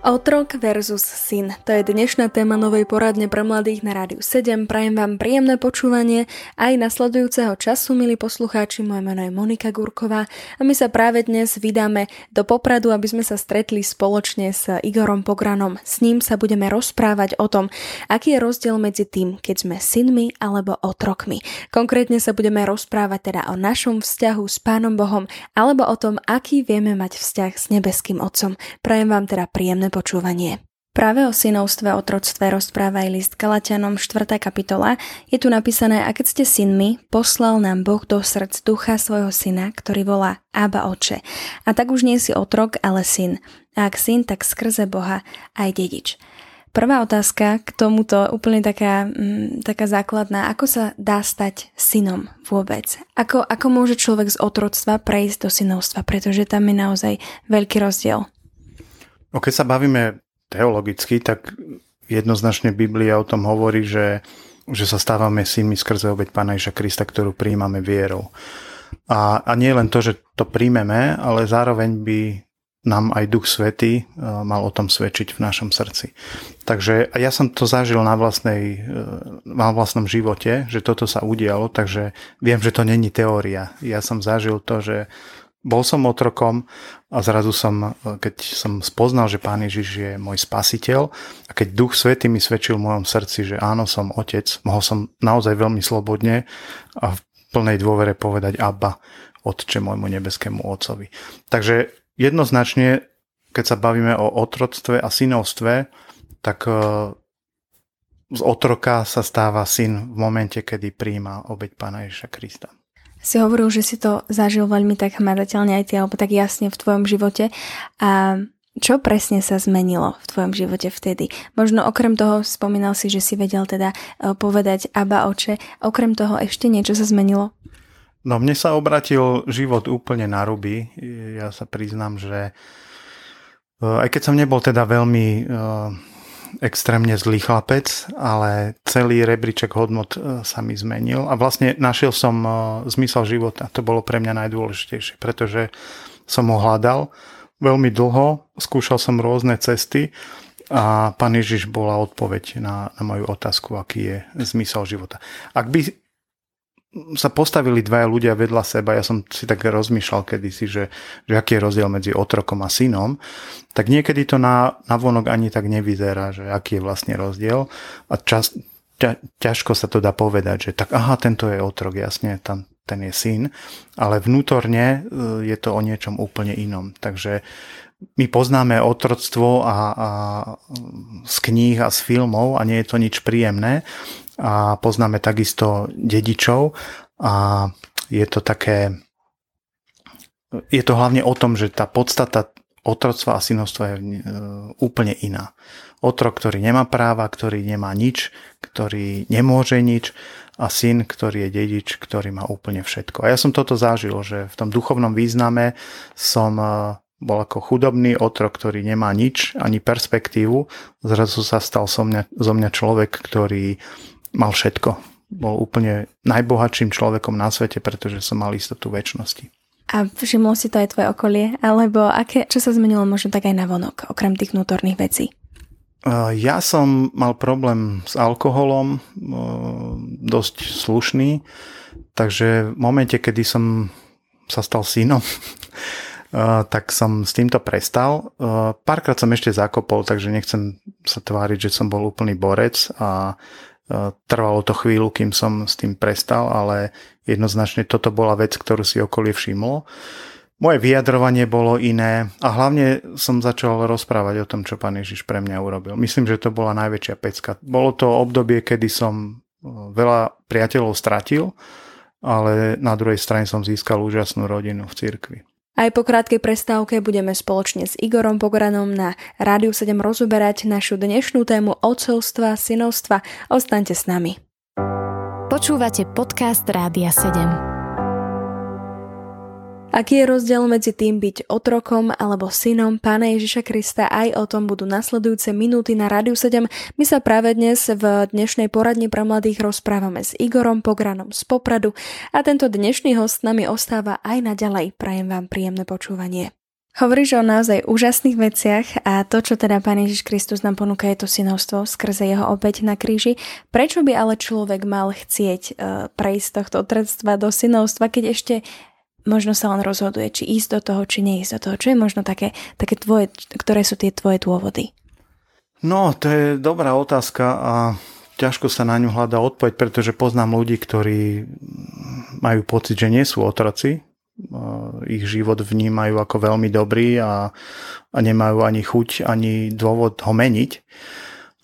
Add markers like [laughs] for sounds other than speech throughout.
Otrok versus syn. To je dnešná téma novej poradne pre mladých na Rádiu 7. Prajem vám príjemné počúvanie aj nasledujúceho času, milí poslucháči. Moje meno je Monika Gurková a my sa práve dnes vydáme do Popradu, aby sme sa stretli spoločne s Igorom Pogranom. S ním sa budeme rozprávať o tom, aký je rozdiel medzi tým, keď sme synmi alebo otrokmi. Konkrétne sa budeme rozprávať teda o našom vzťahu s Pánom Bohom alebo o tom, aký vieme mať vzťah s nebeským Otcom. Prajem vám teda príjemné počúvanie. Práve o synovstve otroctve rozpráva aj list Galatianom 4. kapitola. Je tu napísané, a keď ste synmi, poslal nám Boh do srdc ducha svojho syna, ktorý volá Abba Oče. A tak už nie si otrok, ale syn. A ak syn, tak skrze Boha aj dedič. Prvá otázka k tomuto úplne taká, mm, taká základná. Ako sa dá stať synom vôbec? Ako, ako môže človek z otroctva prejsť do synovstva? Pretože tam je naozaj veľký rozdiel. No keď sa bavíme teologicky, tak jednoznačne Biblia o tom hovorí, že, že sa stávame synmi skrze obeď Pána Iša Krista, ktorú príjmame vierou. A, a nie len to, že to príjmeme, ale zároveň by nám aj Duch Svety e, mal o tom svedčiť v našom srdci. Takže ja som to zažil na, vlastnej, e, na vlastnom živote, že toto sa udialo, takže viem, že to není teória. Ja som zažil to, že bol som otrokom a zrazu som, keď som spoznal, že Pán Ježiš je môj spasiteľ a keď Duch Svety mi svedčil v mojom srdci, že áno, som otec, mohol som naozaj veľmi slobodne a v plnej dôvere povedať Abba, Otče môjmu nebeskému Otcovi. Takže jednoznačne, keď sa bavíme o otroctve a synovstve, tak e, z otroka sa stáva syn v momente, kedy príjma obeď Pána Ježiša Krista si hovoril, že si to zažil veľmi tak hmatateľne aj ty, alebo tak jasne v tvojom živote. A čo presne sa zmenilo v tvojom živote vtedy? Možno okrem toho spomínal si, že si vedel teda e, povedať Aba oče. Okrem toho ešte niečo sa zmenilo? No mne sa obratil život úplne na ruby. Ja sa priznám, že e, aj keď som nebol teda veľmi e, extrémne zlý chlapec, ale celý rebríček hodnot e, sa mi zmenil a vlastne našiel som e, zmysel života. To bolo pre mňa najdôležitejšie, pretože som ho hľadal veľmi dlho, skúšal som rôzne cesty a Pán Ježiš bola odpoveď na, na moju otázku, aký je zmysel života. Ak by sa postavili dvaja ľudia vedľa seba, ja som si tak rozmýšľal kedysi, že, že aký je rozdiel medzi otrokom a synom, tak niekedy to na, na vonok ani tak nevyzerá, že aký je vlastne rozdiel. A čas, ťa, ťažko sa to dá povedať, že tak aha, tento je otrok, jasne, tam, ten je syn, ale vnútorne e, je to o niečom úplne inom. Takže my poznáme otroctvo a, a z kníh a z filmov a nie je to nič príjemné, a poznáme takisto dedičov a je to také je to hlavne o tom, že tá podstata otroctva a synovstva je e, úplne iná. Otrok, ktorý nemá práva, ktorý nemá nič, ktorý nemôže nič a syn, ktorý je dedič, ktorý má úplne všetko. A ja som toto zažil, že v tom duchovnom význame som e, bol ako chudobný otrok, ktorý nemá nič, ani perspektívu. Zrazu sa stal zo mňa, zo mňa človek, ktorý mal všetko. Bol úplne najbohatším človekom na svete, pretože som mal istotu väčšnosti. A všimlo si to aj tvoje okolie? Alebo aké, čo sa zmenilo možno tak aj na vonok, okrem tých vnútorných vecí? Ja som mal problém s alkoholom, dosť slušný, takže v momente, kedy som sa stal synom, [laughs] tak som s týmto prestal. Párkrát som ešte zakopol, takže nechcem sa tváriť, že som bol úplný borec a Trvalo to chvíľu, kým som s tým prestal, ale jednoznačne toto bola vec, ktorú si okolie všimlo. Moje vyjadrovanie bolo iné a hlavne som začal rozprávať o tom, čo pán Ježiš pre mňa urobil. Myslím, že to bola najväčšia pecka. Bolo to obdobie, kedy som veľa priateľov stratil, ale na druhej strane som získal úžasnú rodinu v cirkvi. Aj po krátkej prestávke budeme spoločne s Igorom Pogranom na Rádiu 7 rozoberať našu dnešnú tému odcovstva, synovstva. Ostaňte s nami. Počúvate podcast Rádia 7. Aký je rozdiel medzi tým byť otrokom alebo synom Pána Ježiša Krista? Aj o tom budú nasledujúce minúty na Rádiu 7. My sa práve dnes v dnešnej poradni pre mladých rozprávame s Igorom Pogranom z Popradu a tento dnešný host nami ostáva aj naďalej. Prajem vám príjemné počúvanie. Hovoríš o naozaj úžasných veciach a to, čo teda Pán Ježiš Kristus nám ponúka, je to synovstvo skrze jeho obeď na kríži. Prečo by ale človek mal chcieť uh, prejsť z tohto otroctva do synovstva, keď ešte možno sa on rozhoduje, či ísť do toho, či neísť do toho. Čo je možno také, také tvoje, ktoré sú tie tvoje dôvody? No, to je dobrá otázka a ťažko sa na ňu hľadá odpoveď, pretože poznám ľudí, ktorí majú pocit, že nie sú otroci, ich život vnímajú ako veľmi dobrý a, a nemajú ani chuť, ani dôvod ho meniť.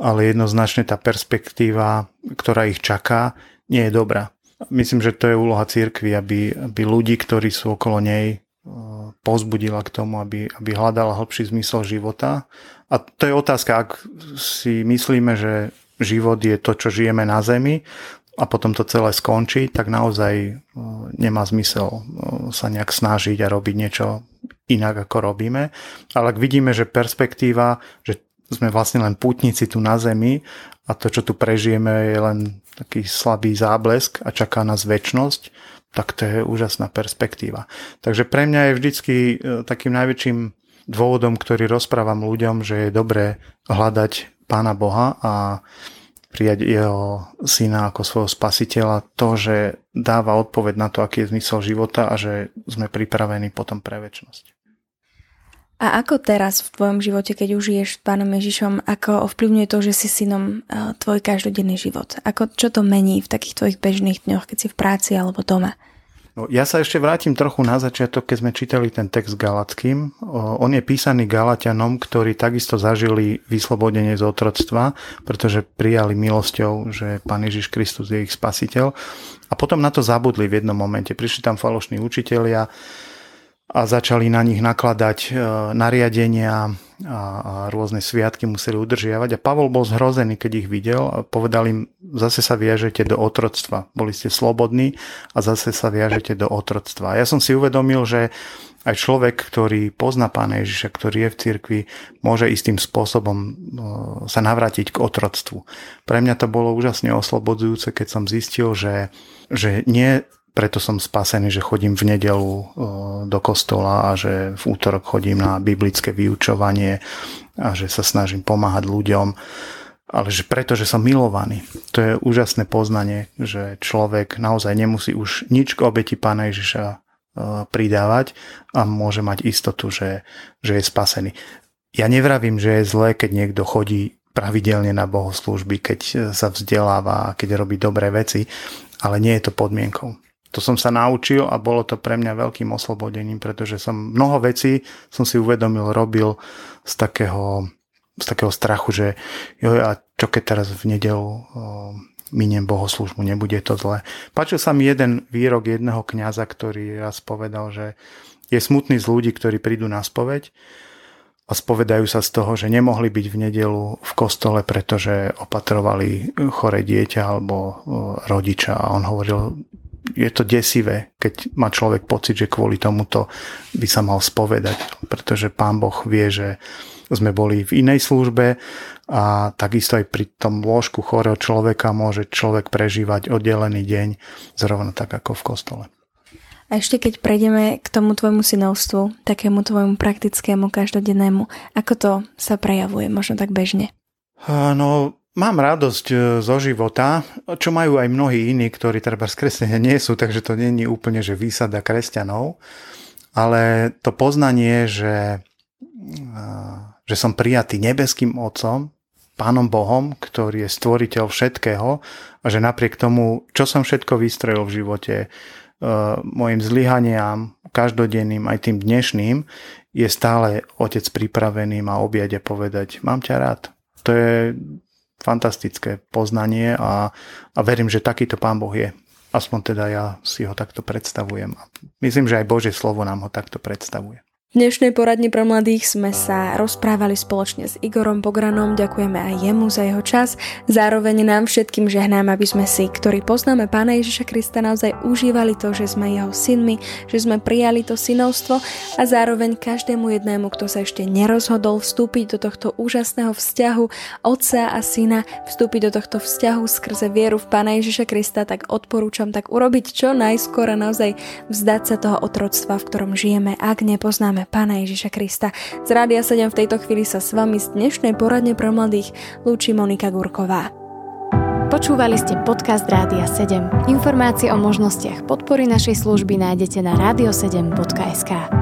Ale jednoznačne tá perspektíva, ktorá ich čaká, nie je dobrá. Myslím, že to je úloha církvy, aby, aby ľudí, ktorí sú okolo nej, eh, pozbudila k tomu, aby, aby hľadala hĺbší zmysel života. A to je otázka, ak si myslíme, že život je to, čo žijeme na Zemi a potom to celé skončí, tak naozaj eh, nemá zmysel eh, sa nejak snažiť a robiť niečo inak, ako robíme. Ale ak vidíme, že perspektíva, že sme vlastne len pútnici tu na Zemi a to, čo tu prežijeme, je len taký slabý záblesk a čaká nás väčnosť, tak to je úžasná perspektíva. Takže pre mňa je vždycky e, takým najväčším dôvodom, ktorý rozprávam ľuďom, že je dobré hľadať Pána Boha a prijať jeho syna ako svojho spasiteľa, to, že dáva odpoveď na to, aký je zmysel života a že sme pripravení potom pre väčnosť. A ako teraz v tvojom živote, keď už žiješ s pánom Ježišom, ako ovplyvňuje to, že si synom e, tvoj každodenný život? Ako, čo to mení v takých tvojich bežných dňoch, keď si v práci alebo doma? No, ja sa ešte vrátim trochu na začiatok, keď sme čítali ten text Galackým. On je písaný Galatianom, ktorí takisto zažili vyslobodenie z otroctva, pretože prijali milosťou, že Pán Ježiš Kristus je ich spasiteľ. A potom na to zabudli v jednom momente. Prišli tam falošní učitelia, a začali na nich nakladať e, nariadenia a rôzne sviatky museli udržiavať. A Pavol bol zhrozený, keď ich videl a povedal im, zase sa viažete do otroctva. Boli ste slobodní a zase sa viažete do otroctva. Ja som si uvedomil, že aj človek, ktorý pozná Pána Ježiša, ktorý je v cirkvi, môže istým spôsobom e, sa navrátiť k otroctvu. Pre mňa to bolo úžasne oslobodzujúce, keď som zistil, že, že nie preto som spasený, že chodím v nedelu e, do kostola a že v útorok chodím na biblické vyučovanie a že sa snažím pomáhať ľuďom, ale že preto, že som milovaný. To je úžasné poznanie, že človek naozaj nemusí už nič k obeti Pána Ježiša e, pridávať a môže mať istotu, že, že je spasený. Ja nevravím, že je zlé, keď niekto chodí pravidelne na bohoslúžby, keď sa vzdeláva, keď robí dobré veci, ale nie je to podmienkou to som sa naučil a bolo to pre mňa veľkým oslobodením, pretože som mnoho vecí som si uvedomil, robil z takého, z takého strachu, že jo, a čo keď teraz v nedelu miniem bohoslužbu, nebude to zlé. Páčil sa mi jeden výrok jedného kňaza, ktorý raz povedal, že je smutný z ľudí, ktorí prídu na spoveď a spovedajú sa z toho, že nemohli byť v nedelu v kostole, pretože opatrovali chore dieťa alebo rodiča. A on hovoril, je to desivé, keď má človek pocit, že kvôli tomuto by sa mal spovedať, pretože pán Boh vie, že sme boli v inej službe a takisto aj pri tom lôžku chorého človeka môže človek prežívať oddelený deň zrovna tak ako v kostole. A ešte keď prejdeme k tomu tvojmu synovstvu, takému tvojmu praktickému, každodennému, ako to sa prejavuje, možno tak bežne? No, Mám radosť e, zo života, čo majú aj mnohí iní, ktorí treba z kresťania [laughs] nie sú, takže to je úplne, že výsada kresťanov, ale to poznanie, že, e, že som prijatý nebeským Otcom, Pánom Bohom, ktorý je stvoriteľ všetkého a že napriek tomu, čo som všetko vystrojil v živote, e, mojim zlyhaniam, každodenným, aj tým dnešným, je stále Otec pripravený ma objať povedať, mám ťa rád. To je fantastické poznanie a, a verím, že takýto Pán Boh je. Aspoň teda ja si ho takto predstavujem. Myslím, že aj Božie slovo nám ho takto predstavuje. Dnešnej poradni pre mladých sme sa rozprávali spoločne s Igorom Pogranom, ďakujeme aj jemu za jeho čas. Zároveň nám všetkým žehnám, aby sme si, ktorí poznáme Pána Ježiša Krista, naozaj užívali to, že sme jeho synmi, že sme prijali to synovstvo a zároveň každému jednému, kto sa ešte nerozhodol vstúpiť do tohto úžasného vzťahu otca a syna, vstúpiť do tohto vzťahu skrze vieru v Pána Ježiša Krista, tak odporúčam tak urobiť čo najskôr a naozaj vzdať sa toho otroctva, v ktorom žijeme, ak nepoznáme mene Pána Ježiša Krista. Z Rádia 7 v tejto chvíli sa s vami z dnešnej poradne pre mladých lúči Monika Gurková. Počúvali ste podcast Rádia 7. Informácie o možnostiach podpory našej služby nájdete na radio7.sk.